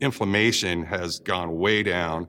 inflammation has gone way down.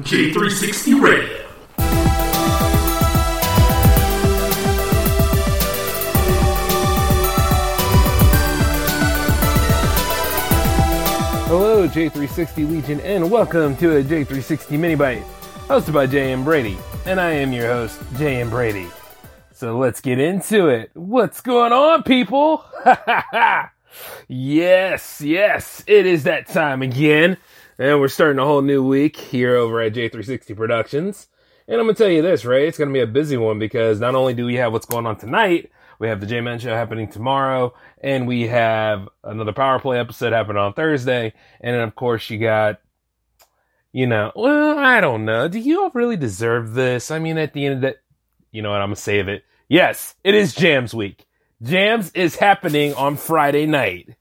J360 Radio. Hello, J360 Legion, and welcome to a J360 Mini Bite, hosted by J.M. Brady. And I am your host, J.M. Brady. So let's get into it. What's going on, people? yes, yes, it is that time again. And we're starting a whole new week here over at J360 Productions. And I'm going to tell you this, right? It's going to be a busy one because not only do we have what's going on tonight, we have the J Man show happening tomorrow, and we have another Power Play episode happening on Thursday. And then, of course, you got, you know, well, I don't know. Do you all really deserve this? I mean, at the end of the, you know what? I'm going to save it. Yes, it is Jams Week. Jams is happening on Friday night.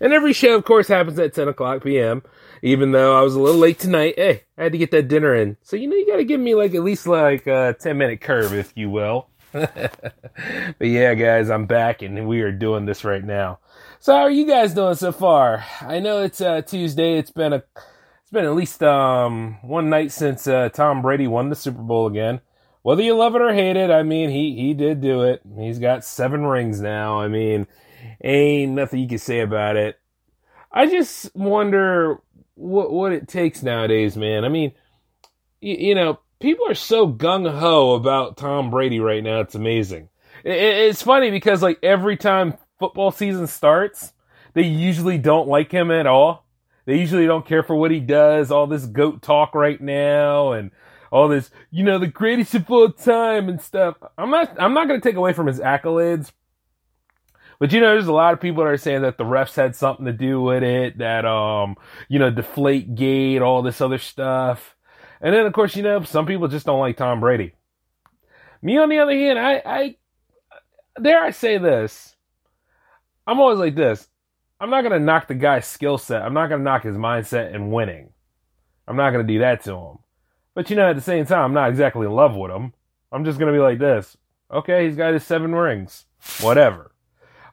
And every show, of course, happens at 10 o'clock p.m. Even though I was a little late tonight, hey, I had to get that dinner in. So, you know, you gotta give me like at least like a 10 minute curve, if you will. but yeah, guys, I'm back and we are doing this right now. So how are you guys doing so far? I know it's uh, Tuesday. It's been a, it's been at least um one night since uh, Tom Brady won the Super Bowl again. Whether you love it or hate it, I mean, he he did do it. He's got seven rings now. I mean, ain't nothing you can say about it. I just wonder what what it takes nowadays, man. I mean, you, you know, people are so gung ho about Tom Brady right now. It's amazing. It, it's funny because like every time football season starts, they usually don't like him at all. They usually don't care for what he does. All this goat talk right now and all this, you know, the greatest of all time and stuff. I'm not, I'm not going to take away from his accolades. But you know, there's a lot of people that are saying that the refs had something to do with it, that, um, you know, deflate gate, all this other stuff. And then, of course, you know, some people just don't like Tom Brady. Me, on the other hand, I, I, dare I say this, I'm always like this. I'm not to knock the guy's skill set. I'm not to knock his mindset and winning. I'm not to do that to him. But you know, at the same time, I'm not exactly in love with him. I'm just to be like this. Okay, he's got his seven rings. Whatever.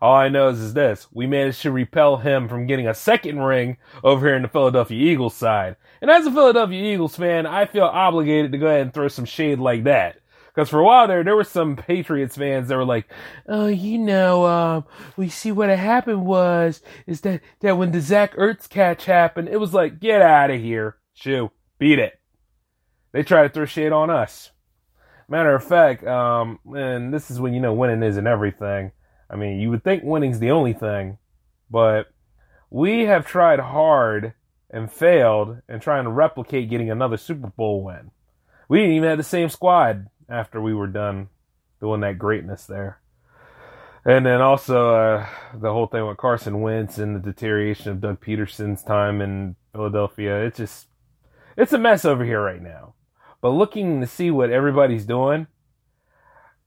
All I know is, is this. We managed to repel him from getting a second ring over here in the Philadelphia Eagles side. And as a Philadelphia Eagles fan, I feel obligated to go ahead and throw some shade like that. Because for a while there, there were some Patriots fans that were like, "Oh, you know, um, we see what happened was is that that when the Zach Ertz catch happened, it was like, get out of here, shoo, beat it." They try to throw shade on us. Matter of fact, um, and this is when you know winning isn't everything. I mean, you would think winning's the only thing, but we have tried hard and failed in trying to replicate getting another Super Bowl win. We didn't even have the same squad after we were done doing that greatness there. And then also uh, the whole thing with Carson Wentz and the deterioration of Doug Pederson's time in Philadelphia. It's just it's a mess over here right now. But looking to see what everybody's doing,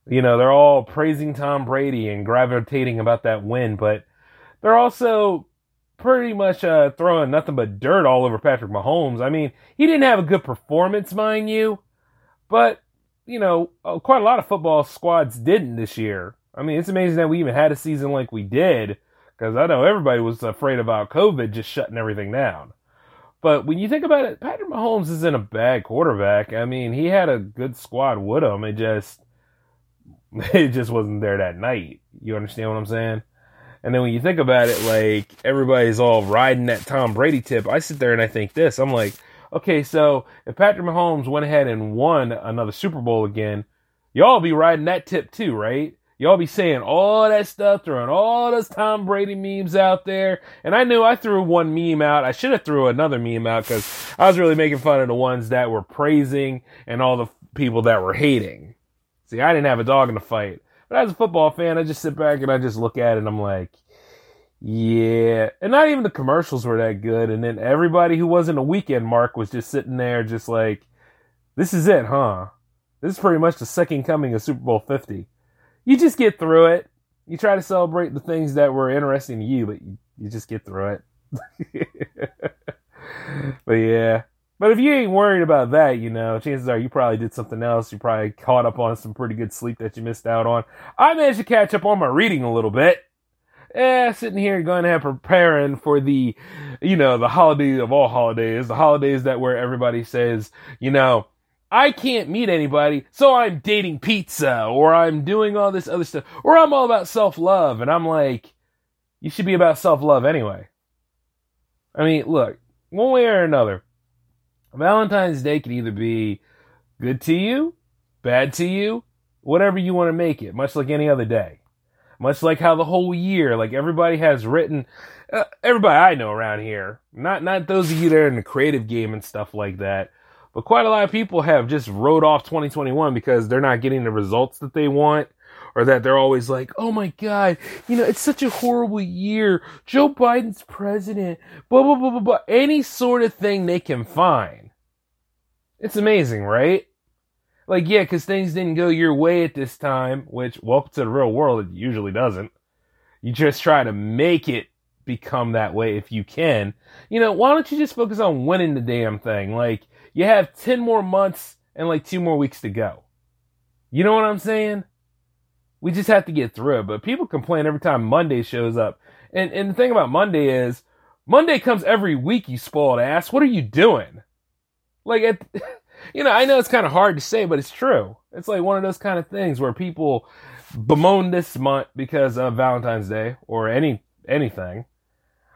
you know, they're all praising Tom Brady and gravitating about that win, but they're also pretty much uh, throwing nothing but dirt all over Patrick Mahomes. I mean, he didn't have a good performance, mind you, but you know, uh, quite a lot of football squads didn't this year. I mean, it's amazing that we even had a season like we did, because I know everybody was afraid about COVID just shutting everything down. But when you think about it, Patrick Mahomes isn't a bad quarterback. I mean, he had a good squad with him. It just, it just wasn't there that night. You understand what I'm saying? And then when you think about it, like everybody's all riding that Tom Brady tip. I sit there and I think this. I'm like, okay, so if Patrick Mahomes went ahead and won another Super Bowl again, y'all be riding that tip too, right? Y'all be saying all that stuff, throwing all those Tom Brady memes out there. And I knew I threw one meme out. I should have threw another meme out because I was really making fun of the ones that were praising and all the people that were hating. See, I didn't have a dog in the fight. But as a football fan, I just sit back and I just look at it and I'm like, yeah. And not even the commercials were that good. And then everybody who wasn't a weekend mark was just sitting there just like, this is it, huh? This is pretty much the second coming of Super Bowl 50 you just get through it. You try to celebrate the things that were interesting to you, but you, you just get through it. but yeah. But if you ain't worried about that, you know, chances are you probably did something else. You probably caught up on some pretty good sleep that you missed out on. I managed to catch up on my reading a little bit. Yeah, sitting here going have preparing for the, you know, the holiday of all holidays, the holidays that where everybody says, you know, I can't meet anybody, so I'm dating pizza, or I'm doing all this other stuff, or I'm all about self love. And I'm like, you should be about self love anyway. I mean, look, one way or another, Valentine's Day can either be good to you, bad to you, whatever you want to make it, much like any other day. Much like how the whole year, like everybody has written, uh, everybody I know around here, not not those of you that are in the creative game and stuff like that but quite a lot of people have just wrote off 2021 because they're not getting the results that they want or that they're always like, oh my God, you know, it's such a horrible year. Joe Biden's president, blah, blah, blah, blah, blah. Any sort of thing they can find. It's amazing, right? Like, yeah, because things didn't go your way at this time, which, welcome to the real world, it usually doesn't. You just try to make it become that way if you can. You know, why don't you just focus on winning the damn thing? Like, you have 10 more months and like two more weeks to go. You know what I'm saying? We just have to get through it. But people complain every time Monday shows up. And, and the thing about Monday is, Monday comes every week, you spoiled ass. What are you doing? Like, it, you know, I know it's kind of hard to say, but it's true. It's like one of those kind of things where people bemoan this month because of Valentine's Day or any anything,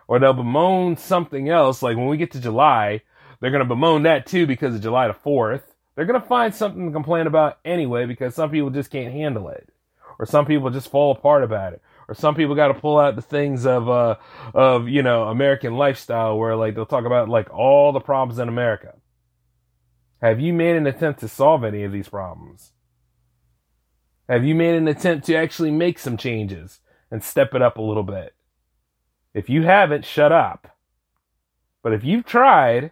or they'll bemoan something else. Like when we get to July, they're to bemoan that too because of July the 4th. They're to find something to complain about anyway because some people just can't handle it. Or some people just fall apart about it. Or some people got to pull out the things of, uh, of, you know, American lifestyle where like they'll talk about like all the problems in America. Have you made an attempt to solve any of these problems? Have you made an attempt to actually make some changes and step it up a little bit? If you haven't, shut up. But if you've tried,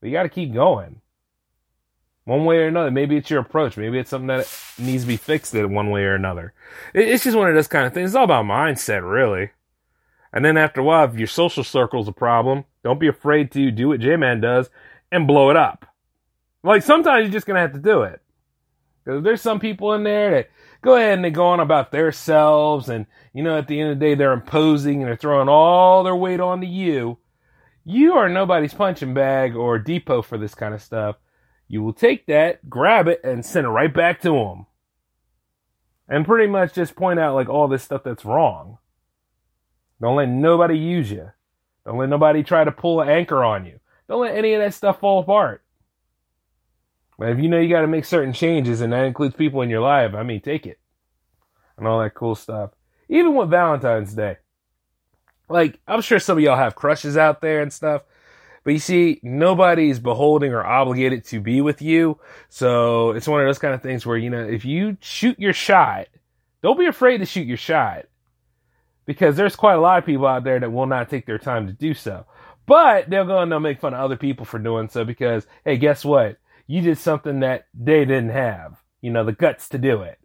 you got to keep going. One way or another. Maybe it's your approach. Maybe it's something that needs to be fixed in one way or another. It's just one of those kind of things. It's all about mindset, really. And then after a while, if your social circle's a problem, don't be afraid to do what J-Man does and blow it up. Like sometimes you're just gonna have to do it. Because there's some people in there that go ahead and they go on about their selves and, you know, at the end of the day, they're imposing and they're throwing all their weight onto you you are nobody's punching bag or depot for this kind of stuff. You will take that, grab it, and send it right back to him. And pretty much just point out like all this stuff that's wrong. Don't let nobody use you. Don't let nobody try to pull an anchor on you. Don't let any of that stuff fall apart. But if you know you got to make certain changes, and that includes people in your life, I mean, take it. And all that cool stuff. Even with Valentine's Day. Like, I'm sure some of y'all have crushes out there and stuff. But you see, nobody's beholding or obligated to be with you. So it's one of those kind of things where, you know, if you shoot your shot, don't be afraid to shoot your shot. Because there's quite a lot of people out there that will not take their time to do so. But they'll go and they'll make fun of other people for doing so because, hey, guess what? You did something that they didn't have. You know, the guts to do it.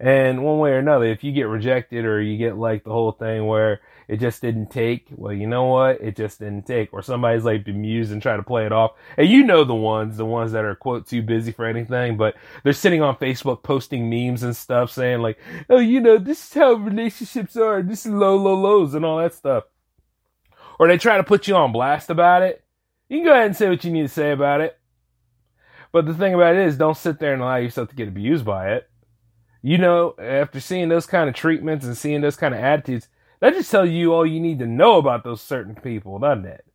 And one way or another, if you get rejected or you get like the whole thing where it just didn't take. Well, you know what? It just didn't take. Or somebody's like bemused and try to play it off. And you know the ones, the ones that are quote too busy for anything, but they're sitting on Facebook posting memes and stuff saying like, oh, you know, this is how relationships are. This is low, low lows and all that stuff. Or they try to put you on blast about it. You can go ahead and say what you need to say about it. But the thing about it is don't sit there and allow yourself to get abused by it. You know, after seeing those kind of treatments and seeing those kind of attitudes, that just tells you all you need to know about those certain people, doesn't it?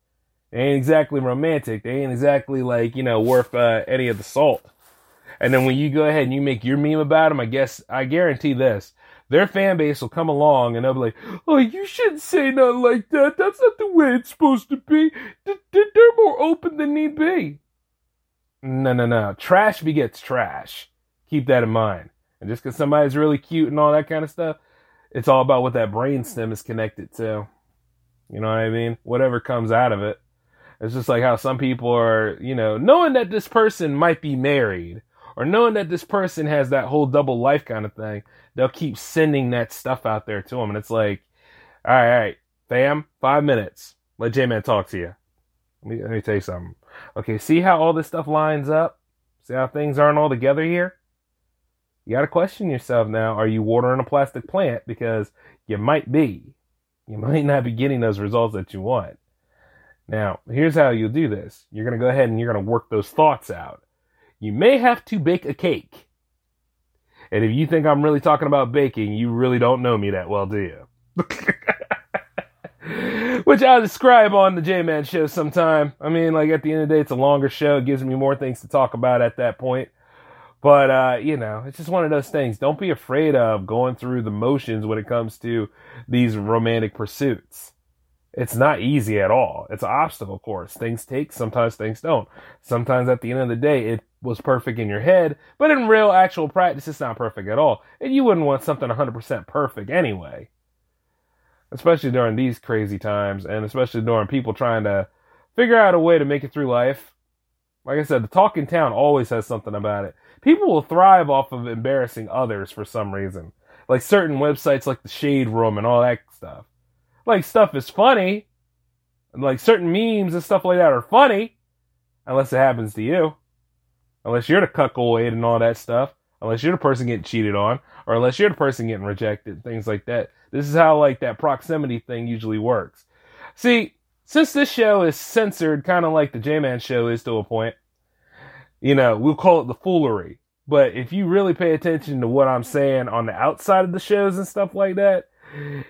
They ain't exactly romantic. They ain't exactly like, you know, worth uh, any of the salt. And then when you go ahead and you make your meme about them, I guess, I guarantee this, their fan base will come along and they'll be like, oh, you shouldn't say nothing like that. That's not the way it's supposed to be. They're more open than need be. No, no, no. Trash begets trash. Keep that in mind. And just because somebody's really cute and all that kind of stuff, it's all about what that brain stem is connected to. You know what I mean? Whatever comes out of it. It's just like how some people are, you know, knowing that this person might be married or knowing that this person has that whole double life kind of thing, they'll keep sending that stuff out there to them. And it's like, all right, all right, fam, five minutes. Let J Man talk to you. Let me, let me tell you something. Okay, see how all this stuff lines up? See how things aren't all together here? You got to question yourself now. Are you watering a plastic plant? Because you might be. You might not be getting those results that you want. Now, here's how you'll do this. You're going to go ahead and you're going to work those thoughts out. You may have to bake a cake. And if you think I'm really talking about baking, you really don't know me that well, do you? Which I'll describe on the J Man show sometime. I mean, like at the end of the day, it's a longer show. It gives me more things to talk about at that point. But, uh, you know, it's just one of those things. Don't be afraid of going through the motions when it comes to these romantic pursuits. It's not easy at all. It's an obstacle course. Things take, sometimes things don't. Sometimes at the end of the day, it was perfect in your head, but in real actual practice, it's not perfect at all. And you wouldn't want something 100% perfect anyway. Especially during these crazy times, and especially during people trying to figure out a way to make it through life. Like I said, the talking town always has something about it. People will thrive off of embarrassing others for some reason. Like certain websites like the Shade Room and all that stuff like stuff is funny. Like certain memes and stuff like that are funny. Unless it happens to you. Unless you're the cuckold and all that stuff. Unless you're the person getting cheated on. Or unless you're the person getting rejected. Things like that. This is how like that proximity thing usually works. See, since this show is censored kind of like the J-Man show is to a point, you know, we'll call it the foolery. But if you really pay attention to what I'm saying on the outside of the shows and stuff like that,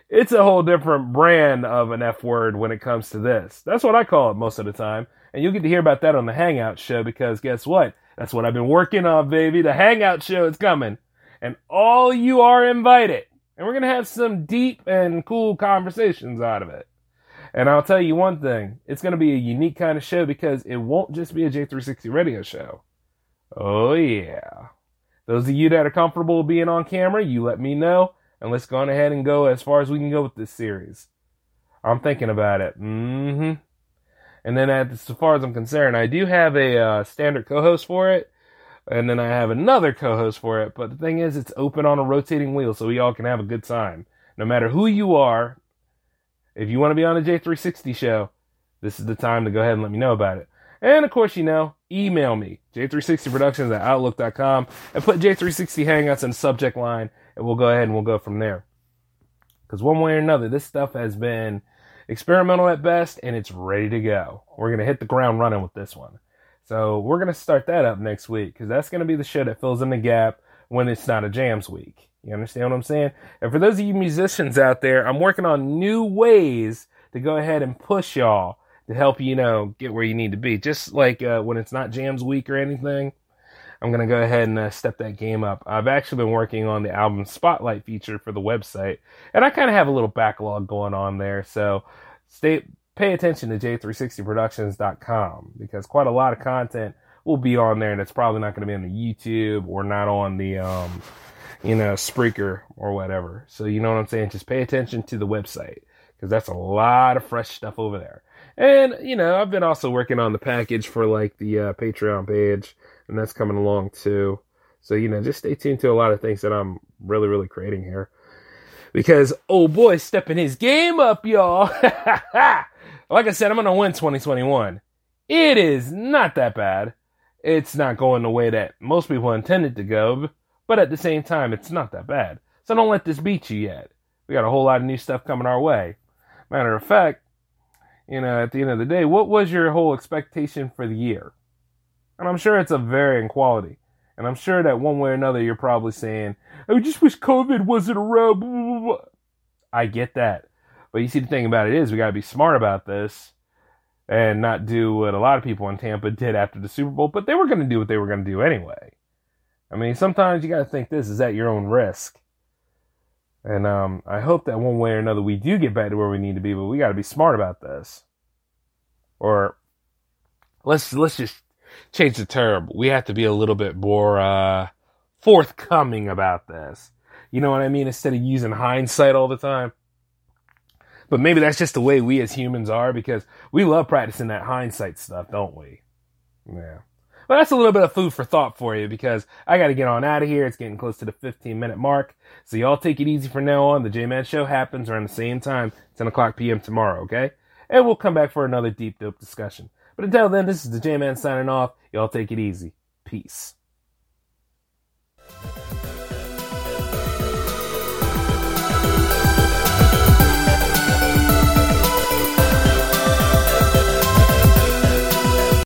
it's a whole different brand of an F word when it comes to this. That's what I call it most of the time. And you'll get to hear about that on the Hangout show because guess what? That's what I've been working on, baby. The Hangout show is coming. And all you are invited. And we're going to have some deep and cool conversations out of it. And I'll tell you one thing. It's going to be a unique kind of show because it won't just be a J360 radio show. Oh yeah. Those of you that are comfortable being on camera, you let me know and let's go on ahead and go as far as we can go with this series. I'm thinking about it. Mm-hmm. And then as far as I'm concerned, I do have a uh, standard co-host for it, and then I have another co-host for it. But the thing is, it's open on a rotating wheel, so we all can have a good time. No matter who you are, if you want to be on a J360 show, this is the time to go ahead and let me know about it. And of course, you know, email me, j360productions at outlook.com, and put J360 Hangouts in the subject line, and we'll go ahead and we'll go from there. Because one way or another, this stuff has been experimental at best, and it's ready to go. We're going to hit the ground running with this one. So we're going to start that up next week, because that's going to be the show that fills in the gap when it's not a jams week. You understand what I'm saying? And for those of you musicians out there, I'm working on new ways to go ahead and push y'all to help you know get where you need to be. Just like uh, when it's not jams week or anything, I'm gonna go ahead and uh, step that game up. I've actually been working on the album spotlight feature for the website, and I kind of have a little backlog going on there. So stay pay attention to j360productions.com because quite a lot of content will be on there and that's probably not going to be on the YouTube or not on the um, you know Spreaker or whatever. So you know what I'm saying? Just pay attention to the website because that's a lot of fresh stuff over there. And, you know, I've been also working on the package for like the uh, Patreon page, and that's coming along too. So, you know, just stay tuned to a lot of things that I'm really, really creating here. Because, oh boy, stepping his game up, y'all. like I said, I'm to win 2021. It is not that bad. It's not going the way that most people intended to go, but at the same time, it's not that bad. So don't let this beat you yet. We got a whole lot of new stuff coming our way. Matter of fact, you know, at the end of the day, what was your whole expectation for the year? And I'm sure it's a varying quality. And I'm sure that one way or another, you're probably saying, I just wish COVID wasn't around. I get that. But you see, the thing about it is, we got to be smart about this and not do what a lot of people in Tampa did after the Super Bowl. But they were going to do what they were going to do anyway. I mean, sometimes you got to think this is at your own risk. And um, I hope that one way or another we do get back to where we need to be, but we got to be smart about this. Or let's let's just change the term. We have to be a little bit more uh, forthcoming about this. You know what I mean? Instead of using hindsight all the time. But maybe that's just the way we as humans are because we love practicing that hindsight stuff, don't we? Yeah. But that's a little bit of food for thought for you because I got to get on out of here. It's getting close to the 15 minute mark. So y'all take it easy from now on. The J Man Show happens around the same time, 10 o'clock p.m. tomorrow, okay? And we'll come back for another deep dope discussion. But until then, this is the J Man signing off. Y'all take it easy. Peace.